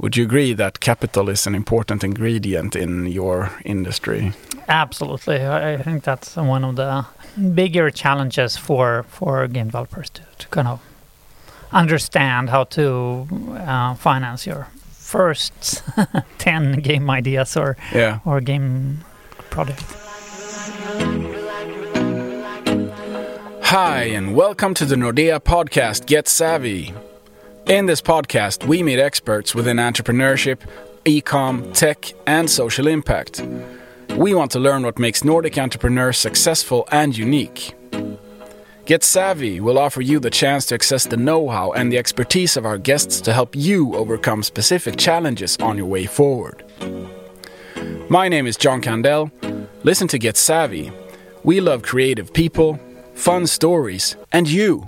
Would you agree that capital is an important ingredient in your industry? Absolutely. I think that's one of the bigger challenges for for game developers to, to kind of understand how to uh, finance your first 10 game ideas or Yeah. or game project. Hi, and welcome to the Nordea podcast Get Savvy. In this podcast, we meet experts within entrepreneurship, e-com, tech, and social impact. We want to learn what makes Nordic entrepreneurs successful and unique. Get Savvy will offer you the chance to access the know-how and the expertise of our guests to help you overcome specific challenges on your way forward. My name is John Candell. Listen to Get Savvy. We love creative people, fun stories, and you.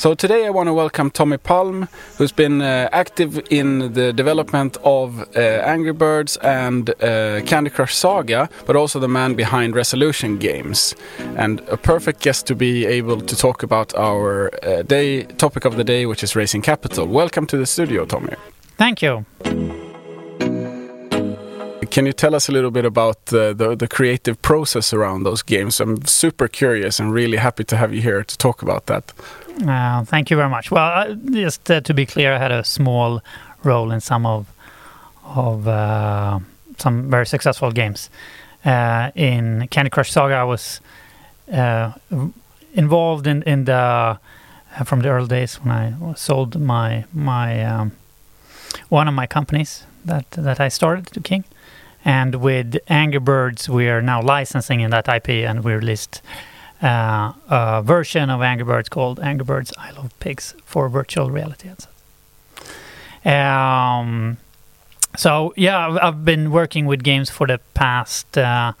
So today I want to welcome Tommy Palm, who's been uh, active in the development of uh, Angry Birds and uh, Candy Crush Saga, but also the man behind Resolution Games, and a perfect guest to be able to talk about our uh, day topic of the day, which is raising capital. Welcome to the studio, Tommy. Thank you. Can you tell us a little bit about uh, the the creative process around those games? I'm super curious and really happy to have you here to talk about that. Uh, thank you very much. Well, uh, just uh, to be clear, I had a small role in some of of uh, some very successful games. In Candy Crush Saga, I was involved in in the from the early days when I sold my my um, one of my companies that that I started to King, and with Angry Birds, we are now licensing in that IP, and we released uh, a version of Angry Birds called Angry Birds Isle of Pigs for virtual reality headsets. Um, so yeah, I've, been working with games for the past uh,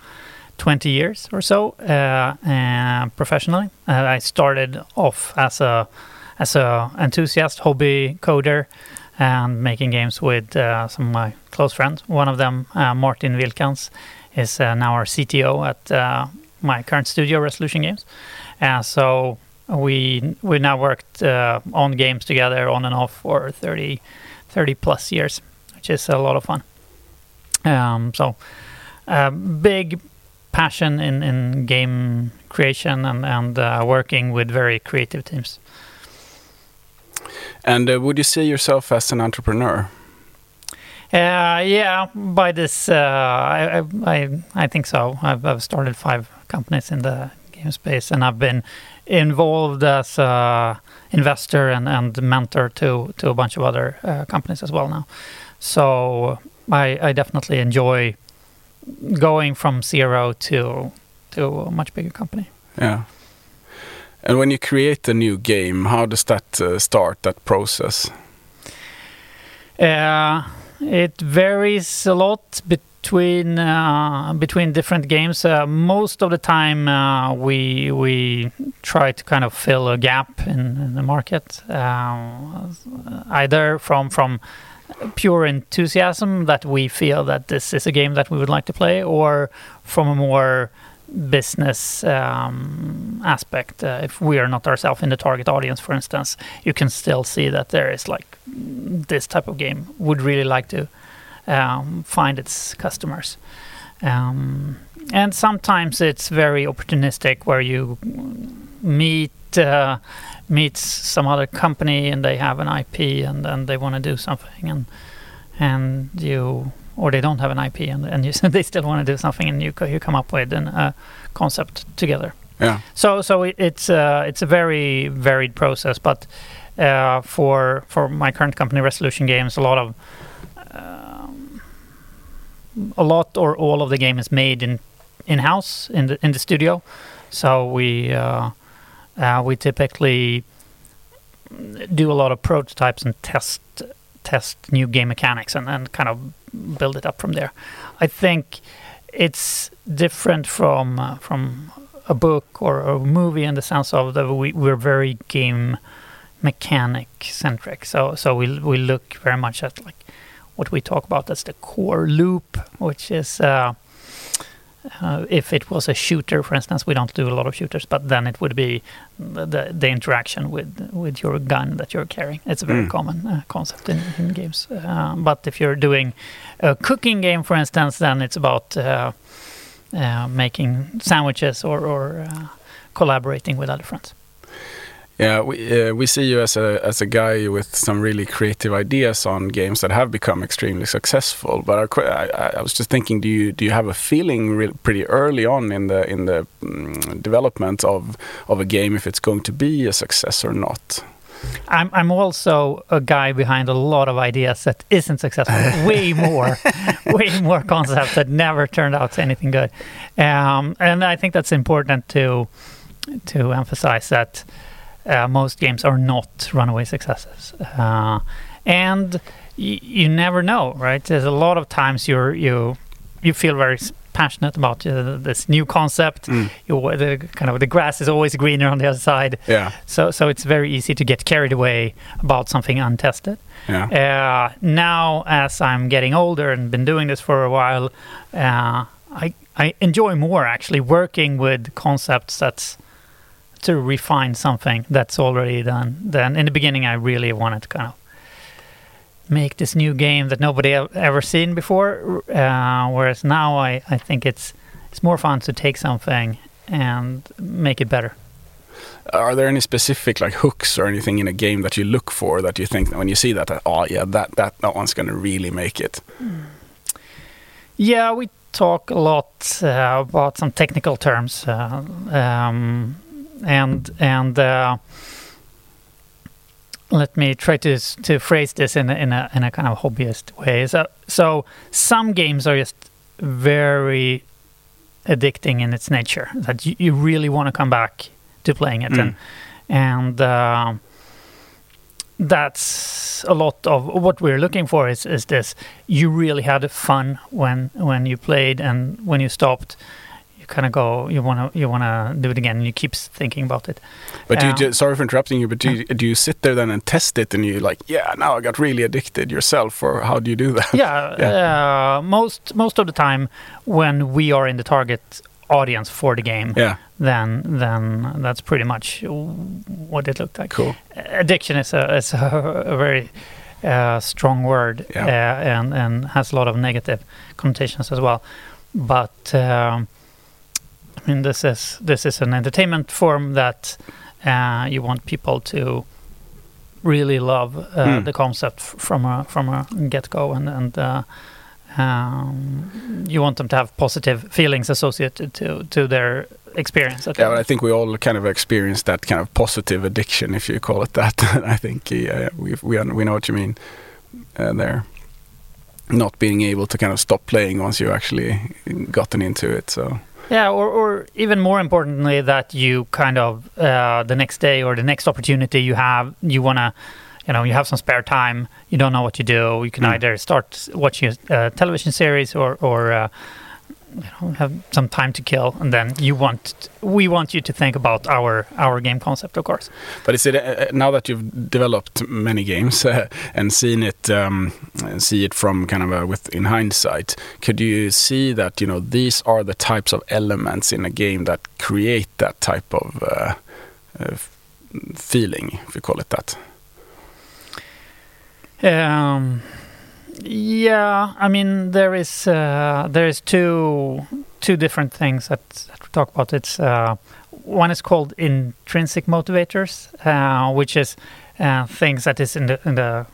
20 years or so uh, uh, professionally. Uh, I started off as a as a enthusiast hobby coder and making games with uh, some of my close friends. One of them, uh, Martin Vilcans, is uh, now our CTO at my current studio, Resolution Games. So we we now worked on games together on and off for 30, 30 plus years, which is a lot of fun. Um, so uh, big passion in, in game creation and, and uh, working with very creative teams. And uh, would you see yourself as an entrepreneur? Uh, yeah, by this, uh, I, I I think so. I've, I've started five companies in the game space, and I've been involved as a investor and, and mentor to to a bunch of other uh, companies as well now. So I, I definitely enjoy going from zero to to a much bigger company. Yeah. And when you create a new game, how does that uh, start, that process? Uh, it varies a lot between uh, between different games. Uh, most of the time, uh, we we try to kind of fill a gap in, in the market, uh, either from from pure enthusiasm that we feel that this is a game that we would like to play, or from a more business um, aspect. Uh, if we are not ourselves in the target audience, for instance, you can still see that there is like this type of game would really like to um, find its customers. Um, and sometimes it's very opportunistic where you meet uh, meet some other company and they have an IP and, and they want to do something and and you or they don't have an IP and, and you, they still want to do something and you co- you come up with a uh, concept together. Yeah. So so it's uh, it's a very varied process, but uh, for for my current company, Resolution Games, a lot of um, a lot or all of the game is made in in house in the in the studio. So we uh, uh, we typically do a lot of prototypes and test test new game mechanics and, and kind of build it up from there. I think it's different from uh, from a book or a movie in the sense of that we, we're very game mechanic centric. So so we we look very much at like what we talk about as the core loop, which is. Uh, uh, if it was a shooter, for instance, we don't do a lot of shooters, but then it would be the the, the interaction with with your gun that you're carrying. It's a very Mm. common uh, concept in, in games. Uh, but if you're doing a cooking game, for instance, then it's about uh, uh, making sandwiches or, or uh, collaborating with other friends. Yeah, we uh, we see you as a as a guy with some really creative ideas on games that have become extremely successful. But our I, I- was just thinking, do you do you have a feeling re- pretty early on in the in the mm, development of of a game if it's going to be a success or not? I'm I'm also a guy behind a lot of ideas that isn't successful. way more, way more concepts that never turned out to anything good. Um, and I think that's important to to emphasize that most games are not runaway successes. Uh, and y- you never know, right? There's a lot of times you're you you feel very passionate about uh, this new concept. You, the kind of the grass is always greener on the other side. Yeah, So, so it's very easy to get carried away about something untested. yeah, Uh, now, as I'm getting older and been doing this for a while, uh, I I enjoy more actually working with concepts that's to refine something that's already done. Then in the beginning, I really wanted to kind of make this new game that nobody ever seen before. Uh, whereas now, I, I think it's it's more fun to take something and make it better. Are there any specific like hooks or anything in a game that you look for that you think when you see that, that oh yeah, that that that one's gonna really make it? Yeah, we talk a lot uh, about some technical terms, uh, um, and and uh, let me try to to phrase this in a, in a in a kind of hobbyist way. So, so some games are just very addicting in its nature that you, you really want to come back to playing it, and and uh, that's a lot of what we're looking for is, is this. You really had fun when when you played and when you stopped kind of go you want to you want to do it again and you keep thinking about it But do you Um, ju- sorry for interrupting you, but do you, do you sit there then and test it and you like, yeah, now I got really addicted yourself, or how do you do that? yeah, Uh, most most of the time when we are in the target audience for the game Yeah, then then that's pretty much what it looked like cool. addiction is a, is a, a very uh, strong word Yeah. uh, and, and has a lot of negative connotations as well. But um, I mean, this is this is an entertainment form that uh, you want people to really love uh, Hmm. the concept from a from a get go, and and uh, um, you want them to have positive feelings associated to to their experience. Yeah, I think we all kind of experience that kind of positive addiction, if you call it that. I think uh, we we we know what you mean uh, there. Not being able to kind of stop playing once you actually gotten into it. So Yeah, or, or even more importantly, that you kind of uh, the next day or the next opportunity you have, you wanna, you know, you have some spare time, you don't know what to do. You can Mm. either start watching a uh, television series or or uh, you know have some time to kill, and then you want we want you to think about our our game concept, of course. But is it uh, now that you've developed many games uh, and seen it, um, see it from kind of a, with in hindsight? Could you see that you know these are the types of elements in a game that create that type of uh, uh, feeling, if you call it that? Um, yeah, I mean there is uh, there is two two different things that, that we talk about. It's uh, one is called intrinsic motivators, uh, which is uh, things that is in the in the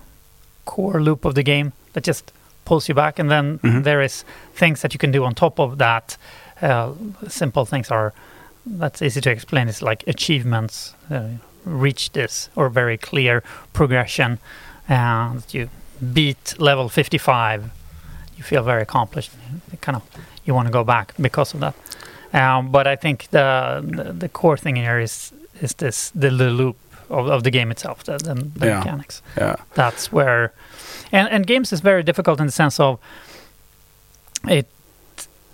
core loop of the game that just pulls you back, and then Mhm. there is things that you can do on top of that. Uh, simple things are that's easy to explain. It's like achievements, uh, reach this, or very clear progression. That you beat level 55, you feel very accomplished. Kind of you want to go back because of that. Um, but I think the, the the core thing here is is this the, the loop of, of the game itself, the, the, the Yeah. mechanics. Yeah, That's where, and and games is very difficult in the sense of it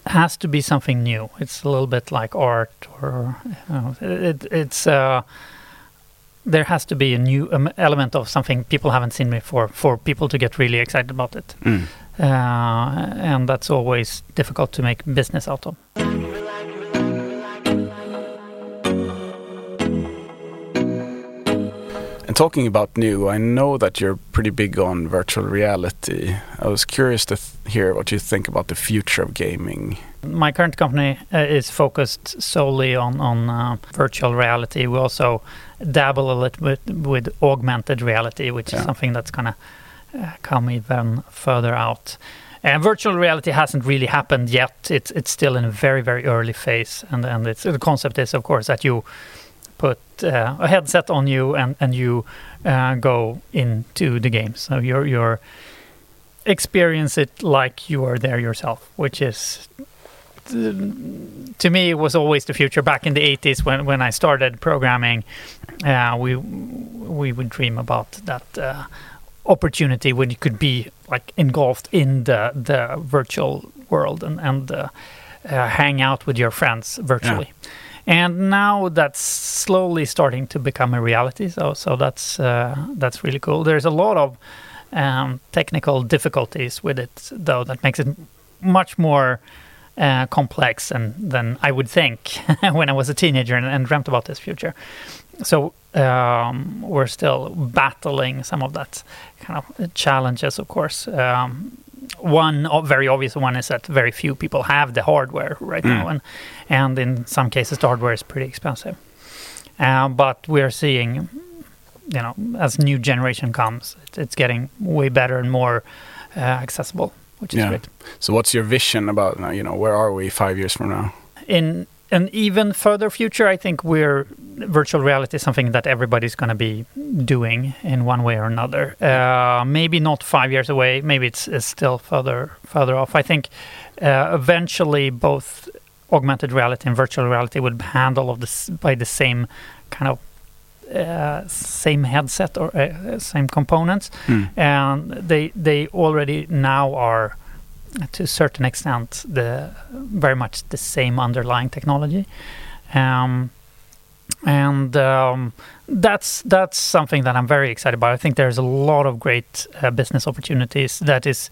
has to be something new. It's a little bit like art, or you know, it, it's uh, there has to be a new um, element of something people haven't seen before for people to get really excited about it. Mm. Uh, and that's always difficult to make business out of. And talking about new, I know that you're pretty big on virtual reality. I was curious to th- hear what you think about the future of gaming. My current company uh, is focused solely on on uh, virtual reality. We also dabble a little bit with augmented reality, which Yeah. is something that's gonna uh, come even further out. And virtual reality hasn't really happened yet. It's it's still in a very very early phase, and and it's, the concept is of course that you uh, a headset on you and and you uh, go into the game. So you're you're experience it like you are there yourself, which is to me it was always the future. Back in the 80s when, when i started programming uh, we we would dream about that uh, opportunity when you could be like engulfed in the the virtual world and and uh, uh, hang out with your friends virtually and now that's slowly starting to become a reality so so that's uh, that's really cool there's a lot of um, technical difficulties with it though that makes it much more uh, complex and, than I would think when I was a teenager and, and dreamt about this future. So um, we're still battling some of that kind of challenges, of course. Um, one very obvious one is that very few people have the hardware right now, and and in some cases the hardware is pretty expensive. Uh, but we're seeing, you know, as new generation comes, it, it's getting way better and more uh, accessible, which is Yeah. great. So, what's your vision about now? You know, where are we five years from now? in an even further future, I think we're virtual reality is something that everybody's going to be doing in one way or another. Uh, maybe not five years away. Maybe it's, it's still further further off. I think uh, eventually both augmented reality and virtual reality would handle of this by the same kind of uh, same headset or uh, same components Mm. and they they already now are to a certain extent the very much the same underlying technology um, and um, that's that's something that I'm very excited about. I think there's a lot of great uh, business opportunities that is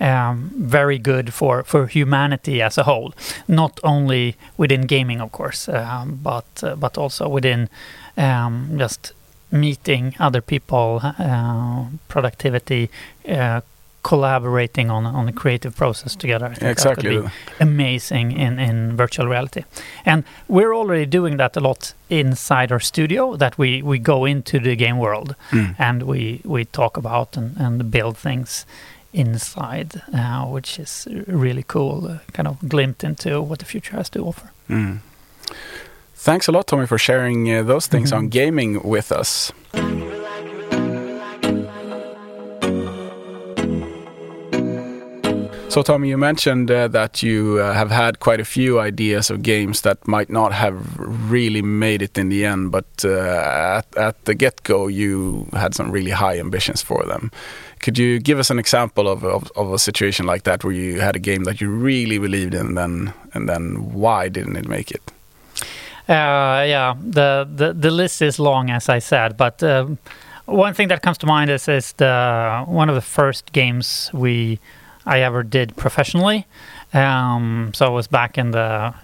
um, very good for, for humanity as a whole, not only within gaming, of course, um, but uh, but also within um, just meeting other people, uh, productivity, uh, collaborating on on a creative process together. I think that could Exactly. be amazing in, in virtual reality. And we're already doing that a lot inside our studio that we, we go into the game world Mm. and we, we talk about and, and build things inside, uh, which is really cool, uh, kind of glimpse into what the future has to offer. Mm. Thanks a lot, Tommy, for sharing uh, those things Mhm. on gaming with us. So, Tommy, you mentioned uh, that you uh, have had quite a few ideas of games that might not have really made it in the end, but uh, at, at the get go, you had some really high ambitions for them. Could you give us an example of, of, of a situation like that where you had a game that you really believed in, and then, and then why didn't it make it? Uh, yeah, the, the the list is long, as I said, but um, one thing that comes to mind is is the one of the first games we I ever did professionally. Um, so it was back in the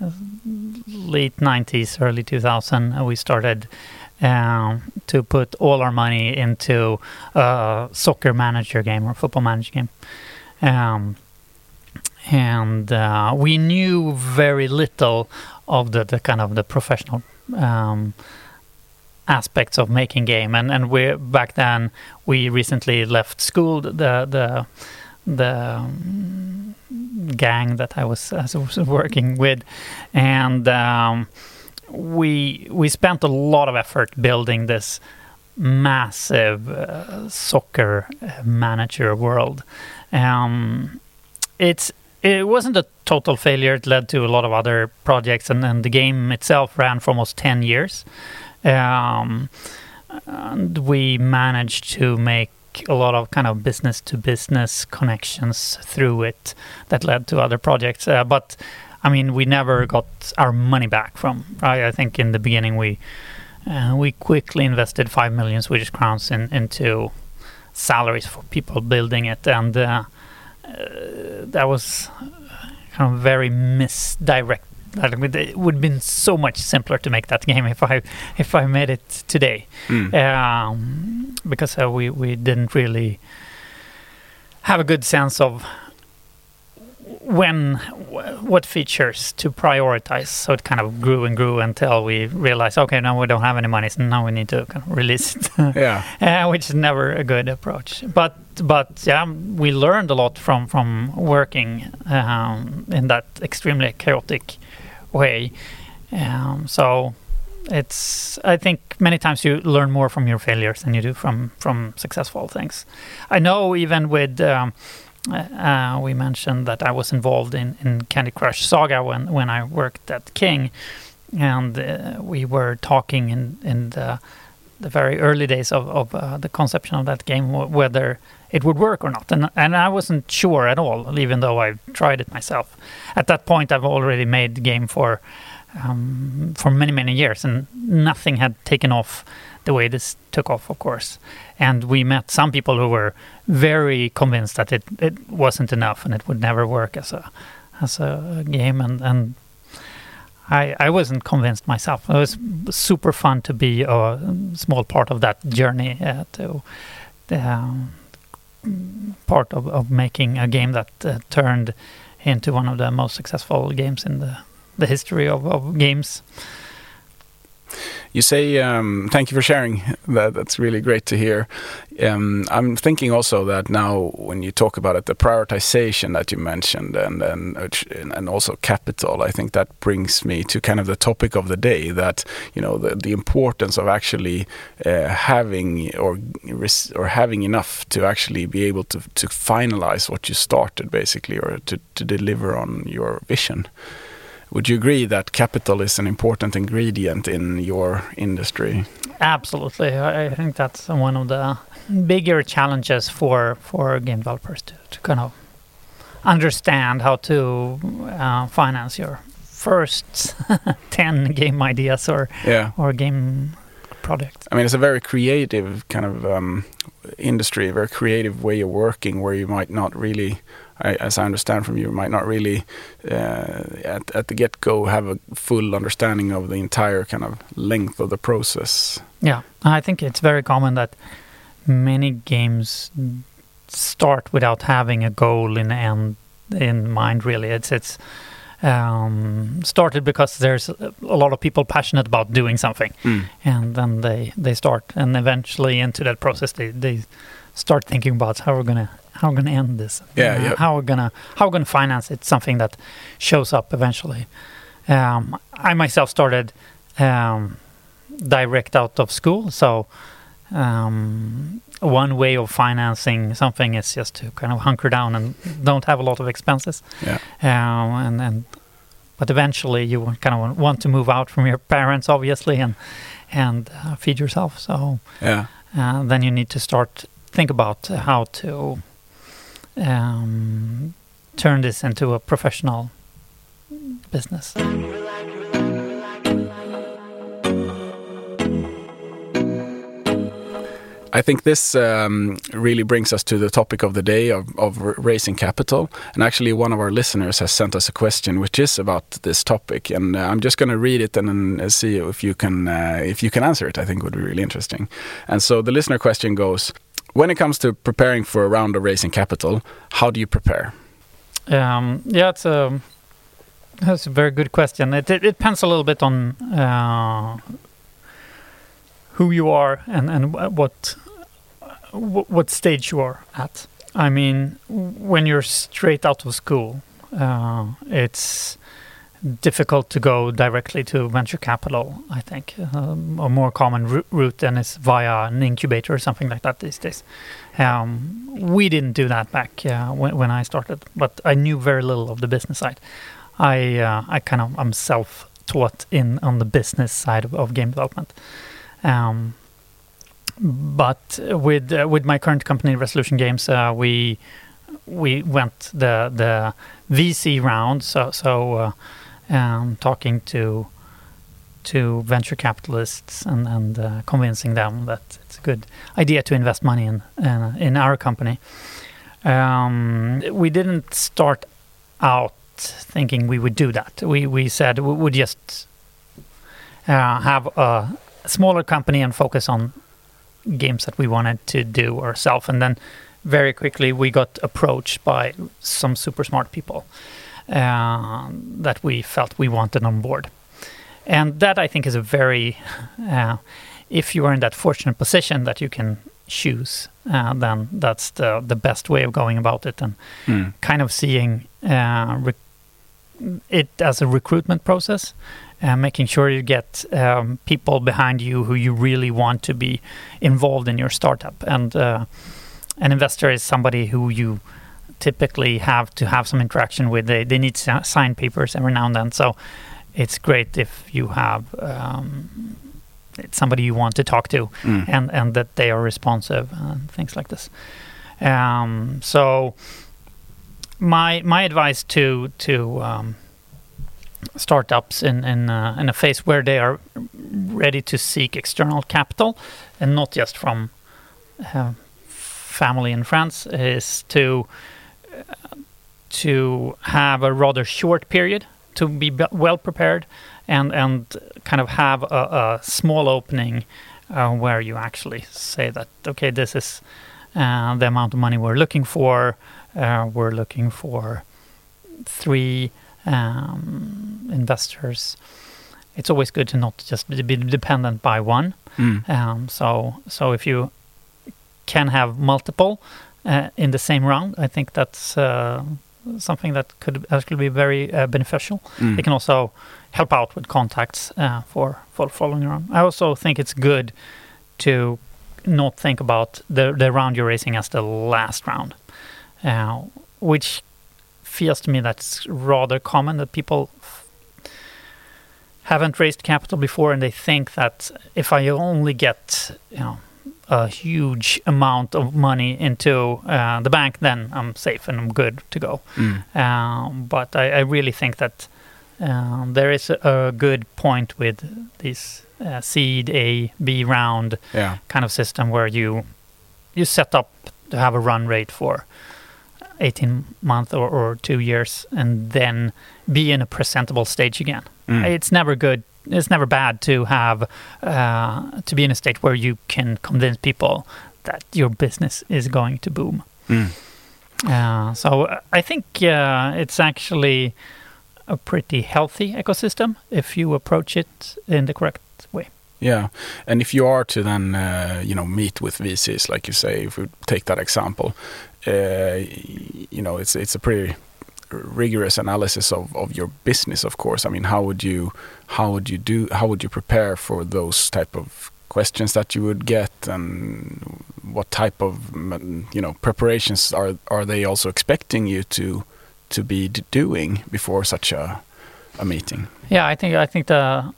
late '90s, early 2000. and We started um, to put all our money into a soccer manager game or football manager game. Um, and uh, we knew very little of the, the kind of the professional um, aspects of making game and and we back then we recently left school the the the um, gang that I was, I was working with and um, we we spent a lot of effort building this massive uh, soccer uh, manager world um, it's it wasn't a total failure. It led to a lot of other projects, and, the game itself ran for almost 10 years. Um, and we managed to make a lot of kind of business to business connections through it that led to other projects. Uh, but I mean, we never got our money back from. Right? I think in the beginning we uh, we quickly invested five million Swedish crowns in, into salaries for people building it, and uh, uh, that was kind of very It would have been so much simpler to make that game if I if I made it today, Mm. um, because uh, we we didn't really have a good sense of when what features to prioritize. So it kind of grew and grew until we realized, okay, now we don't have any money, so now we need to kind of release it, Yeah. uh, which is never a good approach. But but yeah, we learned a lot from from working um, in that extremely chaotic way. Um, so it's I think many times you learn more from your failures than you do from from successful things. I know even with um, uh, we mentioned that I was involved in, in Candy Crush Saga when when I worked at King, and uh, we were talking in in the the very early days of, of uh, the conception of that game whether it would work or not. And and I wasn't sure at all even though I tried it myself. At that point I've already made the game for um, for many many years and nothing had taken off the way this took off of course. And we met some people who were very convinced that it, it wasn't enough and it would never work as a as a game. And, and I, I wasn't convinced myself. It was super fun to be a small part of that journey uh, to um, part of, of making a game that uh, turned into one of the most successful games in the, the history of, of games. You say um, thank you for sharing. That that's really great to hear. Um, I'm thinking also that now when you talk about it, the prioritization that you mentioned, and and and also capital, I think that brings me to kind of the topic of the day. That you know the, the importance of actually uh, having or or having enough to actually be able to to finalize what you started, basically, or to to deliver on your vision. Would you agree that capital is an important ingredient in your industry? Absolutely, I think that's one of the bigger challenges for for game developers to, to kind of understand how to uh, finance your first ten game ideas or Yeah. or game projects. I mean, it's a very creative kind of um, industry, a very creative way of working where you might not really, I, as I understand from you, might not really uh, at, at the get go have a full understanding of the entire kind of length of the process. Yeah, I think it's very common that many games start without having a goal in end in mind. Really, it's it's um, started because there's a a lot of people passionate about doing something, and then they they start, and eventually into that process they they start thinking about how we're gonna how we're gonna end this. Yeah, uh, yeah. how we're gonna how we're gonna finance it. Something that shows up eventually. Um, I myself started um, direct out of school, so um, one way of financing something is just to kind of hunker down and don't have a lot of expenses. Yeah. Um, and and but eventually you kind of want to move out from your parents, obviously, and and uh, feed yourself. So Yeah. uh, then you need to start think about how to um, turn this into a professional business. I think this um, really brings us to the topic of the day of, of raising capital. And actually, one of our listeners has sent us a question which is about this topic, and uh, I'm just going to read it and then uh, see if you can uh, if you can answer it. I think would be really interesting. And so the listener question goes: When it comes to preparing for a round of raising capital, how do you prepare? Um, yeah, it's a that's a very good question. It it, it depends a little bit on uh, who you are and and what what stage you are at. I mean, when you're straight out of school, uh, it's difficult to go directly to venture capital. I think um, a more common route than is via an incubator or something like that these days. Um, we didn't do that back uh, when, when I started, but I knew very little of the business side. I uh, I kind of I'm self-taught in on the business side of, of game development. Um, but with uh, with my current company, Resolution Games, uh, we we went the the VC round. So so uh, um, talking to to venture capitalists and, and uh, convincing them that it's a good idea to invest money in uh, in our company. Um, we didn't start out thinking we would do that. We we said we would just uh, have a smaller company and focus on games that we wanted to do ourselves, and then very quickly we got approached by some super smart people uh, that we felt we wanted on board. And that I think is a very, uh, if you are in that fortunate position that you can choose, uh, then that's the the best way of going about it, and Mm. kind of seeing uh, it as a recruitment process, uh, making sure you get um, people behind you who you really want to be involved in your startup. And uh, an investor is somebody who you typically have to have some interaction with. They, they need to sign papers every now and then. So it's great if you have um, somebody you want to talk to Mm. and and that they are responsive and things like this. Um, so my my advice to to um, startups in in, uh, in a phase where they are ready to seek external capital and not just from uh, family and friends is to to have a rather short period to be well prepared and and kind of have a, a small opening uh, where you actually say that okay this is uh, the amount of money we're looking for uh, we're looking for three um, investors it's always good to not just be dependent by one Mm. um, so so if you can have multiple uh, in the same round, I think that's uh, something that could actually be very uh, beneficial. Mm. It can also help out with contacts uh, for for following around. I also think it's good to not think about the the round you're racing as the last round, uh, which feels to me that's rather common that people haven't raised capital before and they think that if I only get you know a huge amount of money into uh, the bank, then I'm safe and I'm good to go. Mm. Um, but I, I really think that um, there is a, a good point with this uh, seed A B round Yeah. kind of system where you you set up to have a run rate for 18 months or, or two years and then be in a presentable stage again. Mm. It's never good. It's never bad to have uh, to be in a state where you can convince people that your business is going to boom. Mm. Uh, so uh, I think uh, it's actually a pretty healthy ecosystem if you approach it in the correct way. Yeah, and if you are to then uh, you know meet with VCs, like you say, if we take that example, uh, you know it's it's a pretty rigorous analysis of, of your business, of course. I mean, how would you how would you do how would you prepare for those type of questions that you would get, and what type of you know preparations are are they also expecting you to to be doing before such a a meeting? Yeah, I think I think the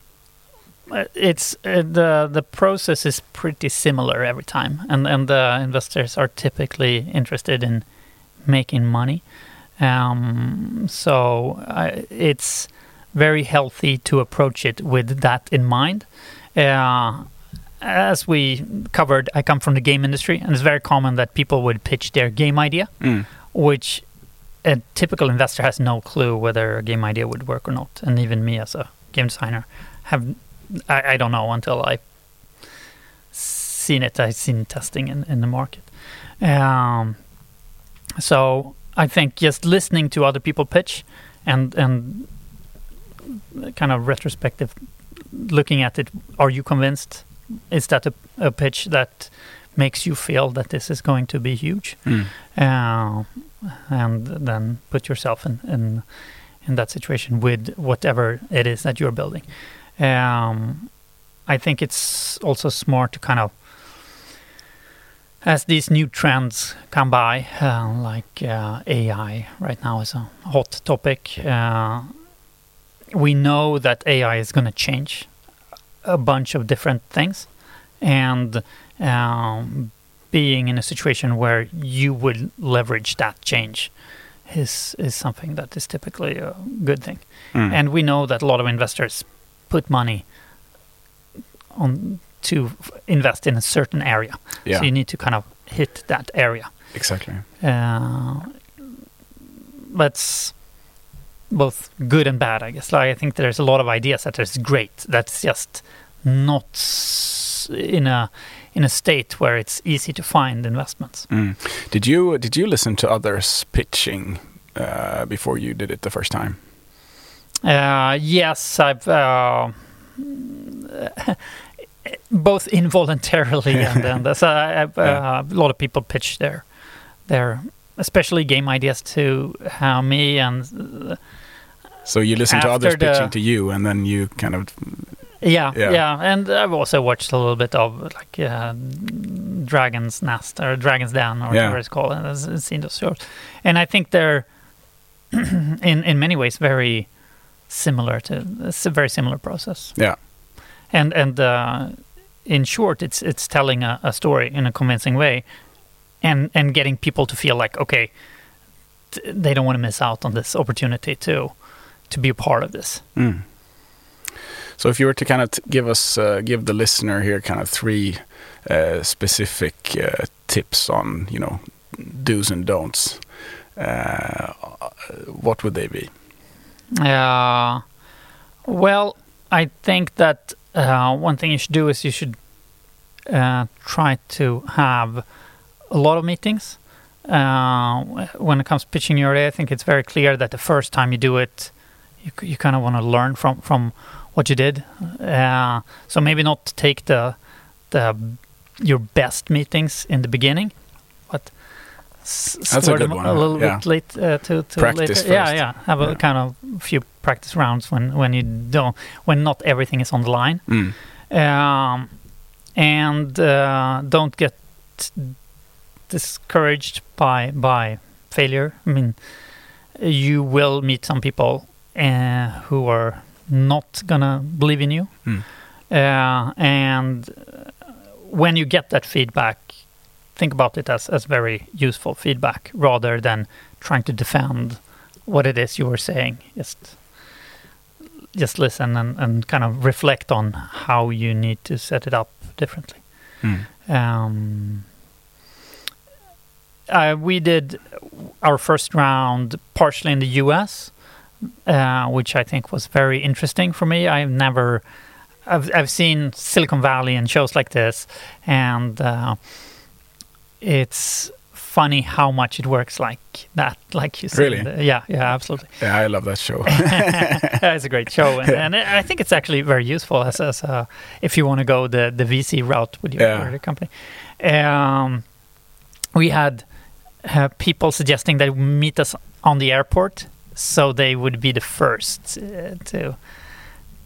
uh, it's uh, the the process is pretty similar every time, and and the investors are typically interested in making money. Um, so uh, it's very healthy to approach it with that in mind. Uh, as we covered, I come from the game industry, and it's very common that people would pitch their game idea, Mm. which a typical investor has no clue whether a game idea would work or not. And even me as a game designer have I, I don't know until I seen it. I've seen testing in, in the market. Um, so I think just listening to other people pitch and and kind of retrospective looking at it, are you convinced? Is that a, a pitch that makes you feel that this is going to be huge? Mm. uh, and then put yourself in, in in that situation with whatever it is that you're building. Um, I think it's also smart to kind of, as these new trends come by, uh, like uh, AI right now is a hot topic. Uh, we know that AI is going to change a bunch of different things, and um, being in a situation where you would leverage that change is is something that is typically a good thing. Mm. And we know that a lot of investors put money on to invest in a certain area. Yeah. So you need to kind of hit that area. exactly. Uh, that's both good and bad, I guess. Like, I think there's a lot of ideas that is great. That's just not in a in a state where it's easy to find investments. Mm. Did you did you listen to others pitching uh, before you did it the first time? Uh, yes, I've uh, both involuntarily and and so I, I've, uh, Yeah. a lot of people pitch their their especially game ideas to uh, me and uh, So you listen to others the- pitching to you, and then you kind of yeah, Yeah. yeah and I've also watched a little bit of like uh, Dragon's Nest or Dragon's Den or Yeah. whatever it's called and I've seen those shows and I think they're in in many ways very similar to it's a very similar process yeah and and uh, in short, it's it's telling a, a story in a convincing way, and and getting people to feel like okay, t- they don't want to miss out on this opportunity to to be a part of this. Mm. So if you were to kind of t- give us, uh, give the listener here kind of three uh, specific uh, tips on, you know, do's and don'ts, uh, what would they be? Uh, well, I think that uh, one thing you should do is you should uh, try to have a lot of meetings. Uh, when it comes to pitching your idea, I think it's very clear that the first time you do it, you, you kind of want to learn from, from what you did. Uh, so maybe not take the the your best meetings in the beginning, but That's a good one, a little yeah. bit late uh, to, to Practice later. Yeah, first. yeah. Have a kind of few practice rounds when when you don't when not everything is on the line, Mm. um, and uh, don't get discouraged by by failure. I mean, you will meet some people uh, who are not gonna believe in you, Mm. uh, and when you get that feedback, think about it as, as very useful feedback rather than trying to defend what it is you were saying. Just just listen and, and kind of reflect on how you need to set it up differently. Mm. Um, uh, we did our first round partially in the US, uh, which I think was very interesting for me. I've never, I've, I've seen Silicon Valley and shows like this, and uh, it's funny how much it works like that. Like you said, Really? yeah, yeah, absolutely. Yeah, I love that show. It's a great show, and, and I think it's actually very useful as, as uh, if you want to go the, the VC route with your, Yeah. company. Um, we had uh, people suggesting that we meet us on the airport, so they would be the first uh, to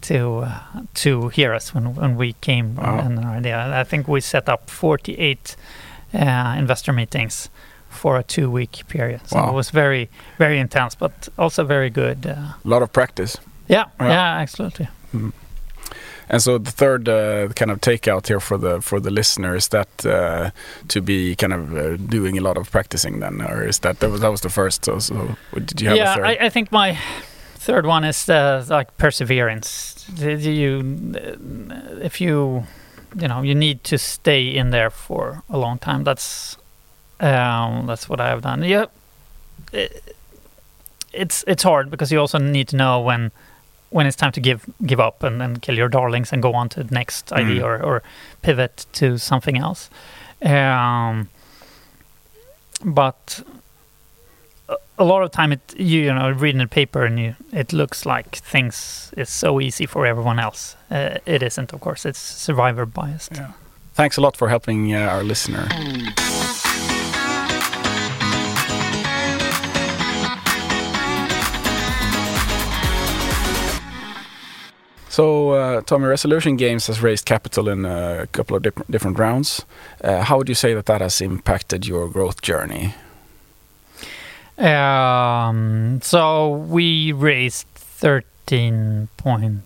to uh, to hear us when when we came. Wow. And our idea. I think we set up 48 uh, investor meetings for a two week period. So Wow. it was very very intense, but also very good. Uh, A lot of practice. yeah, Yeah. yeah, absolutely. And so the third uh, kind of takeout here for the for the listener is that uh, to be kind of uh, doing a lot of practicing then, or is that that was that was the first? So, so did you have a yeah. I, I think my third one is uh, like perseverance. Did You, if you, you know, you need to stay in there for a long time. That's um, that's what I have done. Yeah, it, it's it's hard because you also need to know when when it's time to give give up and, and kill your darlings and go on to the next Mm. idea or, or pivot to something else. Um, but a- lot of time it you, you know reading a paper and you it looks like things is so easy for everyone else. Uh, it isn't, of course. It's survivor biased. Yeah. Thanks a lot for helping uh, our listener. So, uh, Tommy, Resolution Games has raised capital in a couple of different different rounds. Uh, how would you say that that has impacted your growth journey? Um, so we raised thirteen point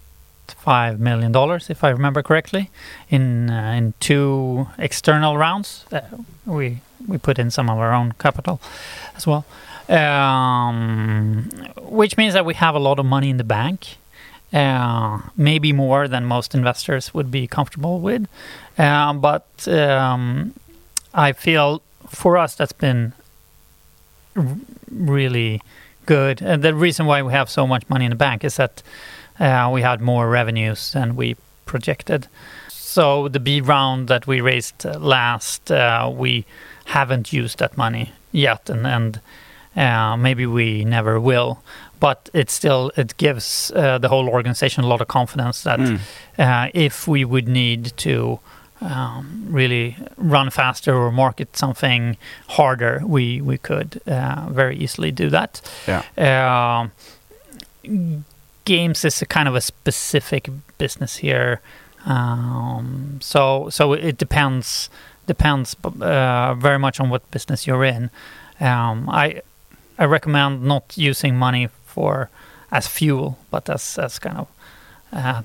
five million dollars, if I remember correctly, in uh, in two external rounds. Uh, we we put in some of our own capital as well, um, which means that we have a lot of money in the bank, uh, maybe more than most investors would be comfortable with. Uh, but um, I feel for us that's been really good. And the reason why we have so much money in the bank is that uh, we had more revenues than we projected. So the B round that we raised uh, last, uh, we haven't used that money yet, and and uh, maybe we never will. But it still it gives uh, the whole organization a lot of confidence that Mm. uh, if we would need to um, really run faster or market something harder, we we could uh, very easily do that. Yeah. Um, games is a kind of a specific business here, um, so so it depends depends uh, very much on what business you're in. Um, I I recommend not using money for as fuel, but as as kind of uh,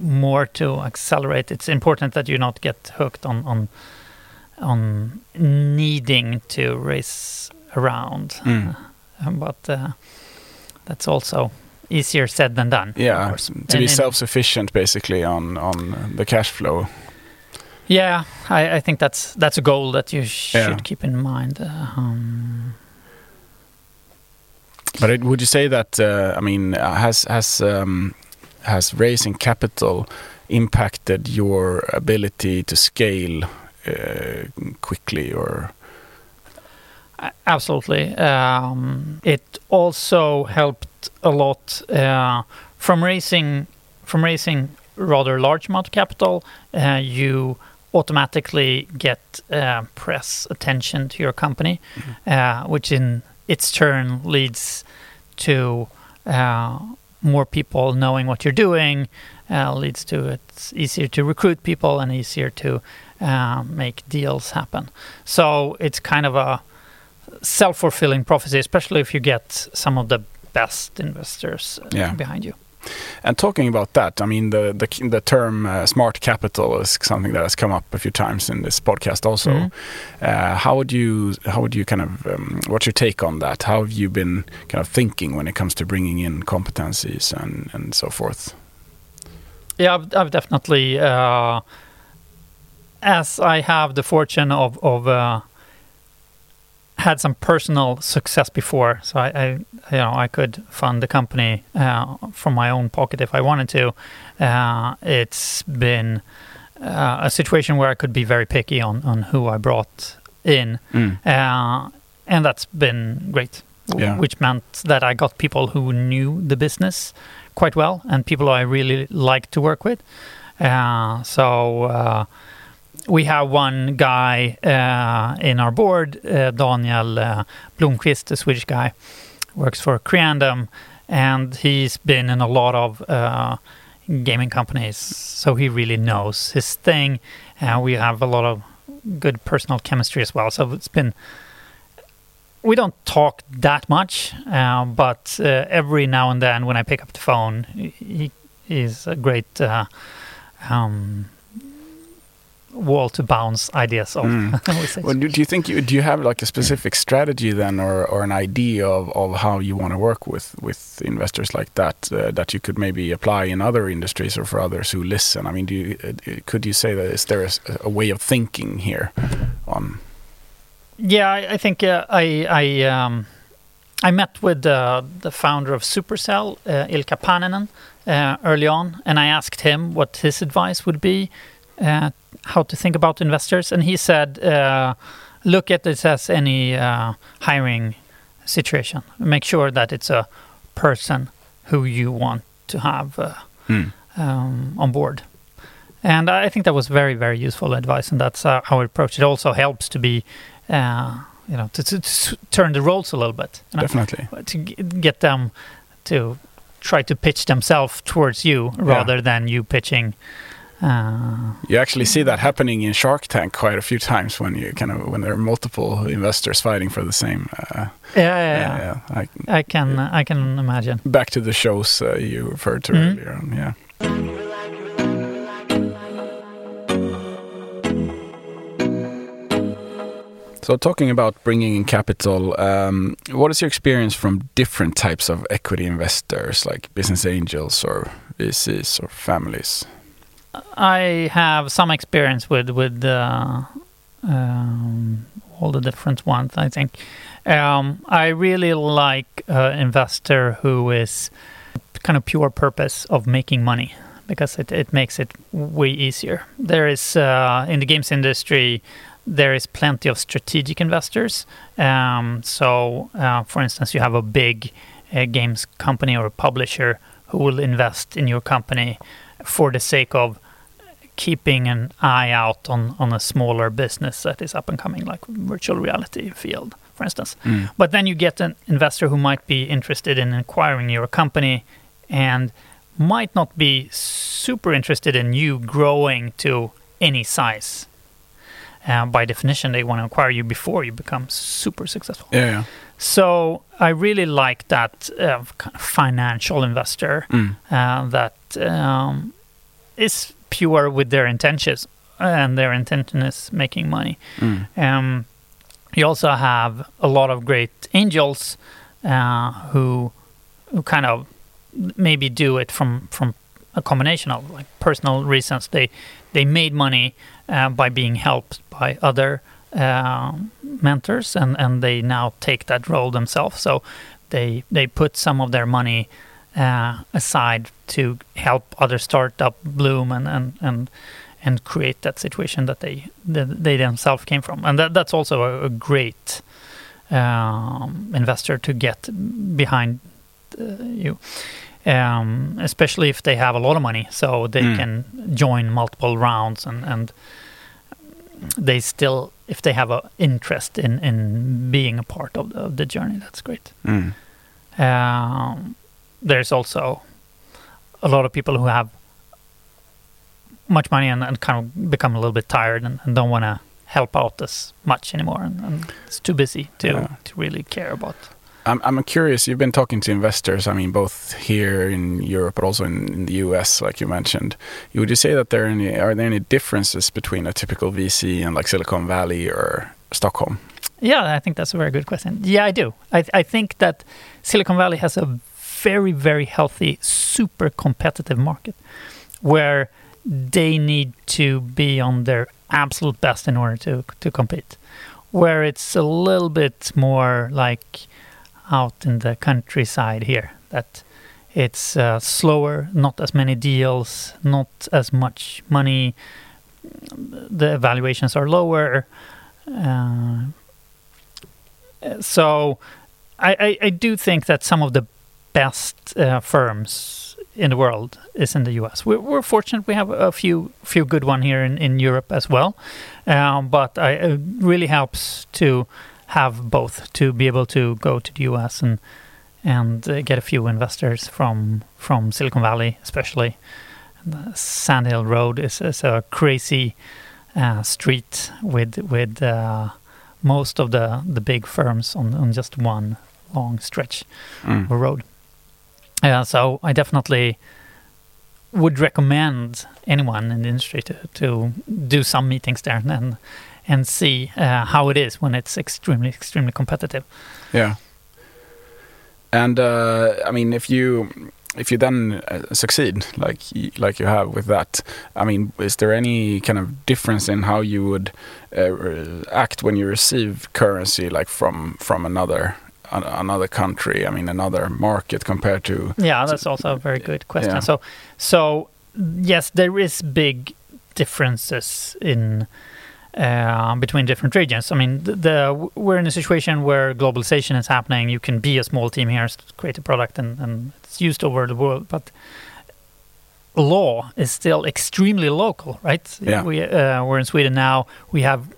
more to accelerate. It's important that you not get hooked on on on needing to race around, Mm. Uh, but uh, that's also easier said than done. of Yeah, course. to And be self-sufficient basically on on the cash flow. Yeah, I, I think that's that's a goal that you should Yeah. keep in mind. Uh, um, But it, would you say that uh, I mean uh, has has um, has raising capital impacted your ability to scale uh, quickly or Absolutely. Um, it also helped a lot uh, from raising from raising rather large amount of capital. Uh, you automatically get uh, press attention to your company, uh, which in its turn leads to uh, more people knowing what you're doing. Uh, leads to it's easier to recruit people and easier to uh, make deals happen. So it's kind of a self-fulfilling prophecy, especially if you get some of the best investors uh, Yeah. behind you. And talking about that, I mean the the, the term uh, smart capital is something that has come up a few times in this podcast also. Mhm. Uh, how would you how would you kind of um, what's your take on that? How have you been kind of thinking when it comes to bringing in competencies and and so forth? Yeah, I've, I've definitely, uh, as I have the fortune of of uh, had some personal success before, so I, I you know I could fund the company uh, from my own pocket if I wanted to. Uh, it's been uh, a situation where I could be very picky on on who I brought in. Mm. Uh, and that's been great. Yeah. Which meant that I got people who knew the business quite well and people I really liked to work with. Uh, so uh, we have one guy uh, in our board, uh, Daniel uh, Blomqvist, a Swedish guy, works for Creandum, and he's been in a lot of gaming companies, so he really knows his thing. Uh, we have a lot of good personal chemistry as well. So it's been. We don't talk that much, uh, but uh, every now and then when I pick up the phone, he is a great uh, um, wall to bounce ideas off. Mm. Well, do, do you think you do you have like a specific strategy then, or, or an idea of, of how you want to work with with investors like that uh, that you could maybe apply in other industries or for others who listen? I mean, do you, uh, could you say that is there a way of thinking here on? Yeah, I, I think uh, I I um, I met with uh, the founder of Supercell, uh, Ilkka Paananen, uh, early on, and I asked him what his advice would be, uh, how to think about investors, and he said, uh, "Look at this as any uh, hiring situation. Make sure that it's a person who you want to have uh, Mm. um, on board." And I think that was very, very useful advice, and that's uh, how I approach it. Also helps to be, uh, you know, to, to, to turn the roles a little bit, you know, Definitely. to get them to try to pitch themselves towards you rather than you pitching. Uh, You actually see that happening in Shark Tank quite a few times when you kind of when there are multiple investors fighting for the same. Uh, yeah, yeah, yeah. yeah, I, I can, I can imagine. back to the shows uh, you referred to Mhm. earlier. On, yeah. So, talking about bringing in capital, um, what is your experience from different types of equity investors, like business angels or VCs or families? I have some experience with with uh, um, all the different ones. I think um, I really like an investor who is kind of pure purpose of making money because it, it makes it way easier. There is uh, in the games industry there is plenty of strategic investors. Um, so, uh, for instance, you have a big uh, games company or a publisher who will invest in your company for the sake of keeping an eye out on, on a smaller business that is up and coming, like virtual reality field, for instance. Mm. But then you get an investor who might be interested in acquiring your company and might not be super interested in you growing to any size. Uh, by definition, they want to acquire you before you become super successful. Yeah, yeah. So I really like that uh, kind of financial investor Mm. uh, that um, is pure with their intentions, and their intention is making money. Mm. Um, you also have a lot of great angels uh, who who kind of maybe do it from from a combination of like personal reasons. They they made money uh, by being helped by other uh, mentors, and and they now take that role themselves. So they they put some of their money uh, aside to help other startup bloom and and and and create that situation that they that they themselves came from, and that that's also a, a great um, investor to get behind uh, you, um, especially if they have a lot of money, so they Mm. can join multiple rounds and and they still if they have a interest in in being a part of the, of the journey, that's great. Mm. Um, there's also a lot of people who have much money and, and kind of become a little bit tired and, and don't want to help out as much anymore and, and it's too busy to, Yeah. to really care about. I'm, I'm curious. You've been talking to investors. I mean, both here in Europe, but also in, in the US, like you mentioned. Would you say that there are any are there any differences between a typical VC and like Silicon Valley or Stockholm? Yeah, I think that's a very good question. Yeah, I do. I, I think that Silicon Valley has a very, very healthy, super competitive market where they need to be on their absolute best in order to, to compete. Where it's a little bit more like out in the countryside here, that it's uh, slower, not as many deals, not as much money, the evaluations are lower. Uh, so I, I, I do think that some of the best uh, firms in the world is in the US. We're, we're fortunate we have a few few good one here in, in Europe as well, um, but I, it really helps to have both to be able to go to the US and and uh, get a few investors from from Silicon Valley, especially. The Sand Hill Road is, is a crazy uh, street with with uh, most of the the big firms on, on just one long stretch Mm. of road. Yeah, so I definitely would recommend anyone in the industry to, to do some meetings there and and, see uh, how it is when it's extremely extremely competitive. Yeah. And uh, I mean, if you if you then uh, succeed like like you have with that, I mean, is there any kind of difference in how you would uh, act when you receive currency like from from another an- another country? I mean, another market compared to Yeah, that's also a very good question. Yeah. So, so yes, there is big differences in uh, between different regions. I mean, the, the we're in a situation where globalization is happening. You can be a small team here, create a product, and, and it's used over the world. But law is still extremely local, right? Yeah. We uh, we're in Sweden now. We have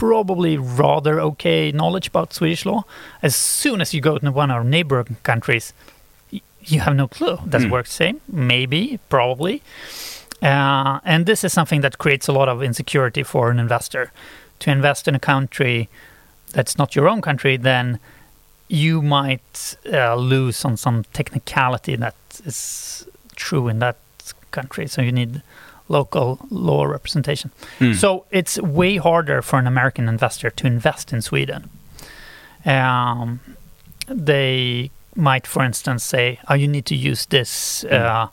probably rather okay knowledge about Swedish law. As soon as you go to one of our neighboring countries, you have no clue. Does it work the same? Maybe, probably. Uh, and this is something that creates a lot of insecurity for an investor. To invest in a country that's not your own country, then you might uh, lose on some technicality that is true in that country. So you need local law representation. Mm. So it's way harder for an American investor to invest in Sweden. Um, they might, for instance, say, "Oh, you need to use this uh,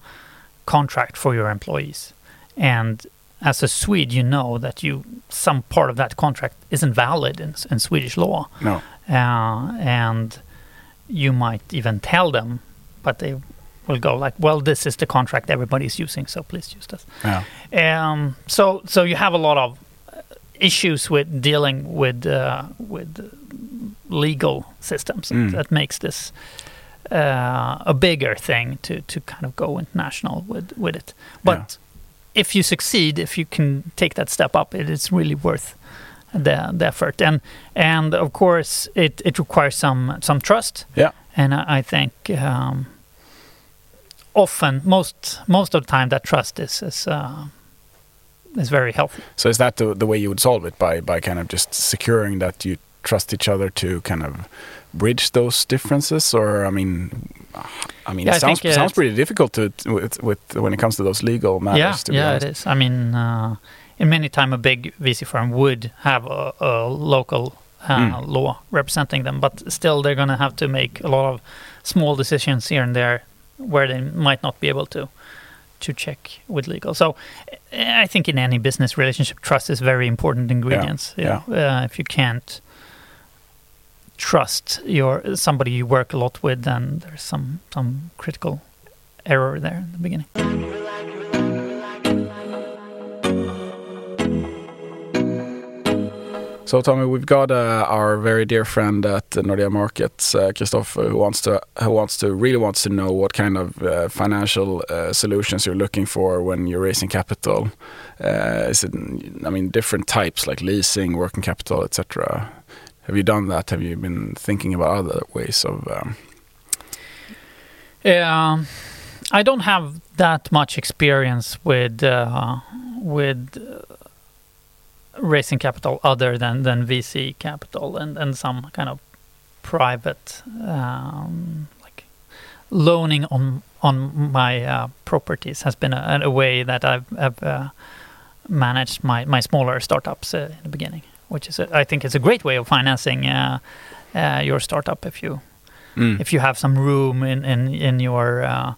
contract for your employees, and as a Swede, you know that you some part of that contract isn't valid in, in Swedish law, No. uh, and you might even tell them, but they will go like, "Well, this is the contract everybody's using, so please use this." Yeah. Um, so so you have a lot of uh, issues with dealing with uh, with legal systems Mm. that makes this uh, a bigger thing to to kind of go international with with it. But Yeah. if you succeed, if you can take that step up, it is really worth the, the effort. And and of course, it, it requires some some trust. Yeah. And I, I think um, often, most most of the time, that trust is is uh, is very healthy. So is that the, the way you would solve it by by kind of just securing that you trust each other to kind of bridge those differences, or I mean, I mean, Yeah, I it sounds think, uh, sounds pretty difficult to, to with, with when it comes to those legal matters. yeah, to be yeah, honest. it is. I mean, uh, in many time, a big VC firm would have a, a local uh, Mm. law representing them, but still, they're going to have to make a lot of small decisions here and there where they might not be able to to check with legal. So, I think in any business relationship, trust is very important ingredients. yeah. Uh, if you can't trust your somebody you work a lot with, then there's some some critical error there in the beginning. So Tommy, we've got uh, our very dear friend at Nordea Markets, uh, Christopher, who wants to who wants to really wants to know what kind of uh, financial uh, solutions you're looking for when you're raising capital. Uh, is it, I mean, different types like leasing, working capital, etc. Have you done that? Have you been thinking about other ways of? Um, Um, I don't have that much experience with uh, with raising capital other than, than VC capital and, and some kind of private um, like loaning on on my uh, properties has been a, a way that I've, I've uh, managed my, my smaller startups uh, in the beginning, which is a, I think is a great way of financing uh, uh, your startup if you mm, if you have some room in in in your uh,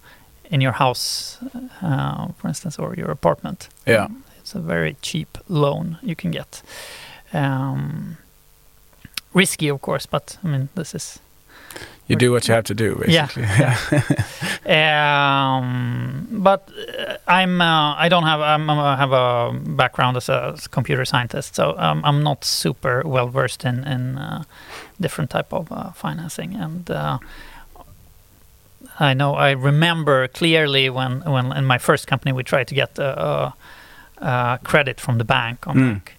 in your house, uh, for instance, or your apartment. Yeah. It's a very cheap loan you can get. Um, risky, of course, but I mean this is you do what you have to do, basically. Yeah. um, but uh, I'm uh, I don't have I'm, I have a background as a computer scientist, so um, I'm not super well versed in in uh, different type of uh, financing. And uh, I know I remember clearly when when in my first company we tried to get a, a credit from the bank on Mm. like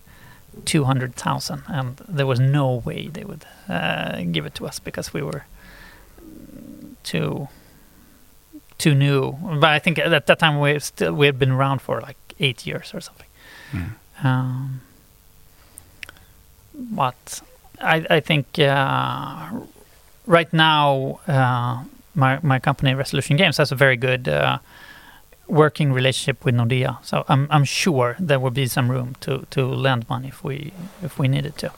two hundred thousand, and there was no way they would uh, give it to us because we were too too new. But I think at that time we still we had been around for like eight years or something. Mm. Um, but I I think uh, right now uh, my my company Resolution Games has a very good. Working relationship with Nordea, so I'm I'm sure there will be some room to to lend money if we if we needed to,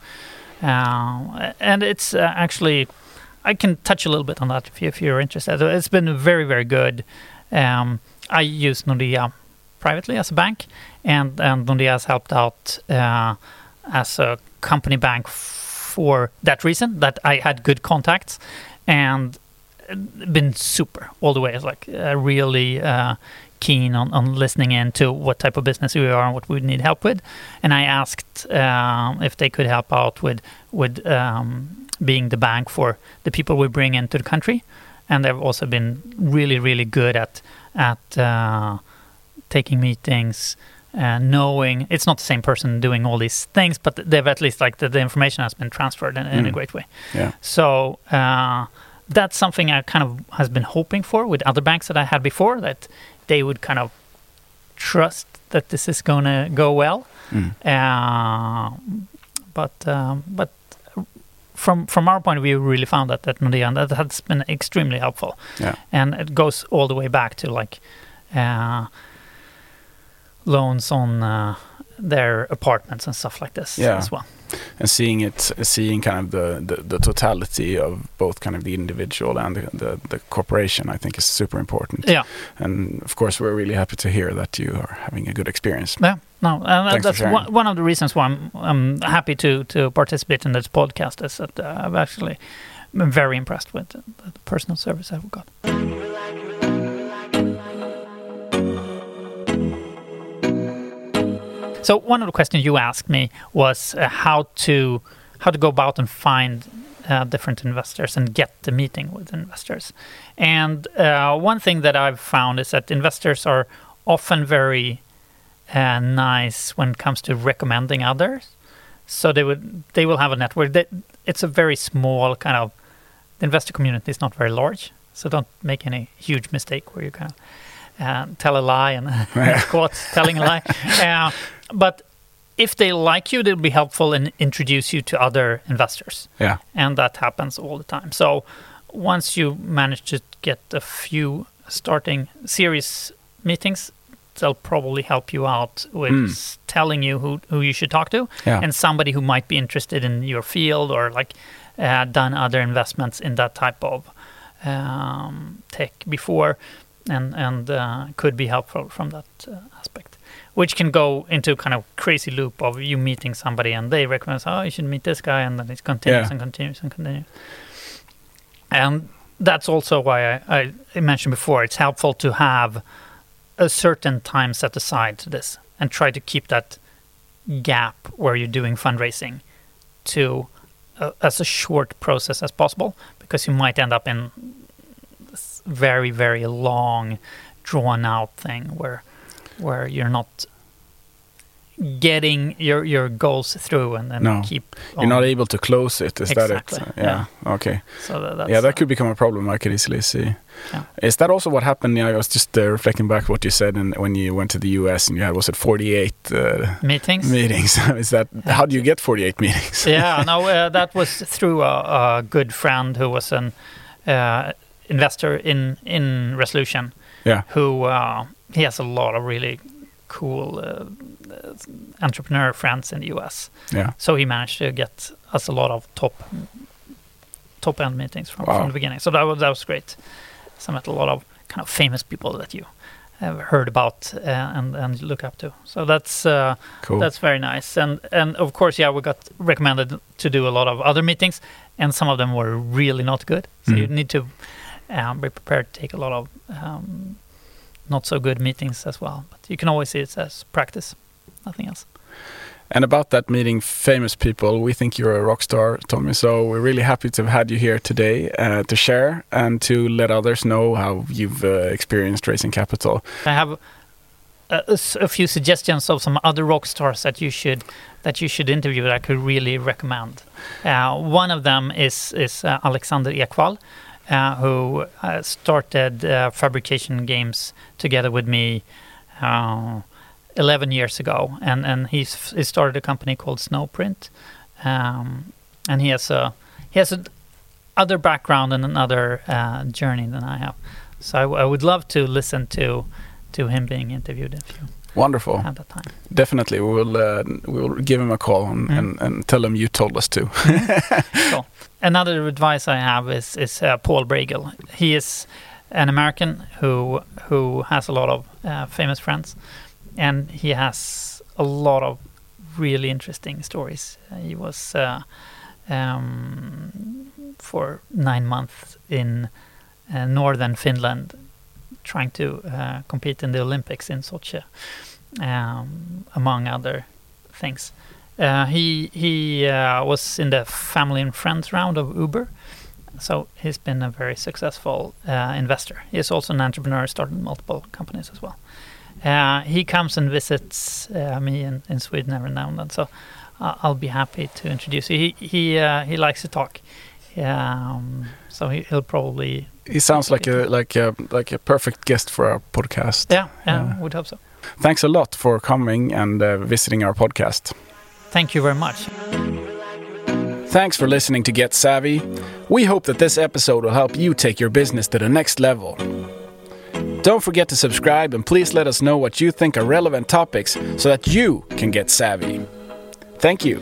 uh, and it's uh, actually I can touch a little bit on that if, you, if you're interested. It's been very, very good. Um, I use Nordea privately as a bank, and, and Nordea has helped out uh, as a company bank for that reason, that I had good contacts and been super all the way. It's like uh, really uh, keen on, on listening in to what type of business we are and what we need help with. And I asked um, if they could help out with with um, being the bank for the people we bring into the country, and they've also been really, really good at at uh, taking meetings, uh, knowing it's not the same person doing all these things, but they've at least like the, the information has been transferred in, in a Mm. great way. Yeah. So uh, that's something I kind of has been hoping for with other banks that I had before that they would kind of trust that this is going to go well. Mm. Uh, but um, but from from our point of view, we really found that at Nordea, and that has been extremely helpful. Yeah. And it goes all the way back to like uh, loans on uh, their apartments and stuff like this Yeah. as well. And seeing it, seeing kind of the, the, the totality of both kind of the individual and the, the, the corporation, I think is super important. Yeah. And of course, we're really happy to hear that you are having a good experience. Yeah, no, and Thanks for that's sharing. one, one of the reasons why I'm, I'm happy to to participate in this podcast. Is that uh, I've actually been very impressed with the, the personal service I've got. So one of the questions you asked me was uh, how to how to go about and find uh, different investors and get the meeting with investors. And uh, one thing that I've found is that investors are often very uh, nice when it comes to recommending others. So they would they will have a network. That it's a very small kind of the investor community is not very large. So don't make any huge mistake where you kind of uh, tell a lie and quote telling a lie. But if they like you, they'll be helpful and introduce you to other investors Yeah. and that happens all the time. So once you manage to get a few starting series meetings, they'll probably help you out with Mm. telling you who, who you should talk to Yeah. and somebody who might be interested in your field or like uh, done other investments in that type of um, tech before and and uh, could be helpful from that uh, which can go into kind of crazy loop of you meeting somebody and they recommend oh you should meet this guy and then it continues Yeah. and continues and continues and that's also why I, I mentioned before it's helpful to have a certain time set aside to this and try to keep that gap where you're doing fundraising to uh, as a short process as possible because you might end up in this very very long drawn out thing where where you're not getting your your goals through and then No. keep You're not able to close it. Is Exactly, that it? Yeah. Okay. so that, that's yeah, that could become a problem. I could easily see. Yeah. Is that also what happened? Yeah, I was just uh, reflecting back what you said in, when you went to the US and you had was it 48 uh, meetings meetings? Is that how do you get 48 meetings? yeah, no, uh, that was through a, a good friend who was an uh, investor in in Resolution. Yeah. Who uh, he has a lot of really cool uh, entrepreneur friends in the U.S. yeah. So he managed to get us a lot of top top end meetings from, Wow. from the beginning. So that was that was great. So I met a lot of kind of famous people that you have heard about uh, and and look up to. So that's. Uh, Cool. that's very nice. And and of course, yeah, we got recommended to do a lot of other meetings, and some of them were really not good. So you Mhm. need to um, be prepared to take a lot of um, not so good meetings as well. But you can always see it as practice, nothing else. And about that meeting famous people, we think you're a rock star, Tommy. So we're really happy to have had you here today uh, to share and to let others know how you've uh, experienced raising capital. I have a few suggestions of some other rock stars that you should that you should interview that I could really recommend. Uh, one of them is is uh, Alexander Ekvall, uh, who uh, started uh, Fabrication Games together with me uh, 11 years ago, and and he started a company called Snowprint, um, and he has a he has a other background and another uh, journey than I have. So I, w- I would love to listen to to him being interviewed if you Wonderful. have time. Definitely, we will uh, we will give him a call and, Mm. and, and tell him you told us to. So another advice I have is is uh, Paul Bragiel. He is an American who who has a lot of uh, famous friends, and he has a lot of really interesting stories. He was uh, um, for nine months in uh, northern Finland, trying to uh, compete in the Olympics in Sochi, um, among other things. Uh, he he uh, was in the family and friends round of Uber, so he's been a very successful uh, investor. He is also an entrepreneur, started multiple companies as well. Uh, he comes and visits uh, me in, in Sweden every now and then, so I'll be happy to introduce you. He he he likes to talk, um, so he, he'll probably He sounds like a like a like a perfect guest for our podcast. yeah yeah would hope so. Thanks a lot for coming and uh, visiting our podcast. Thank you very much. Thanks for listening to Get Savvy. We hope that this episode will help you take your business to the next level. Don't forget to subscribe and please let us know what you think are relevant topics so that you can get savvy. Thank you.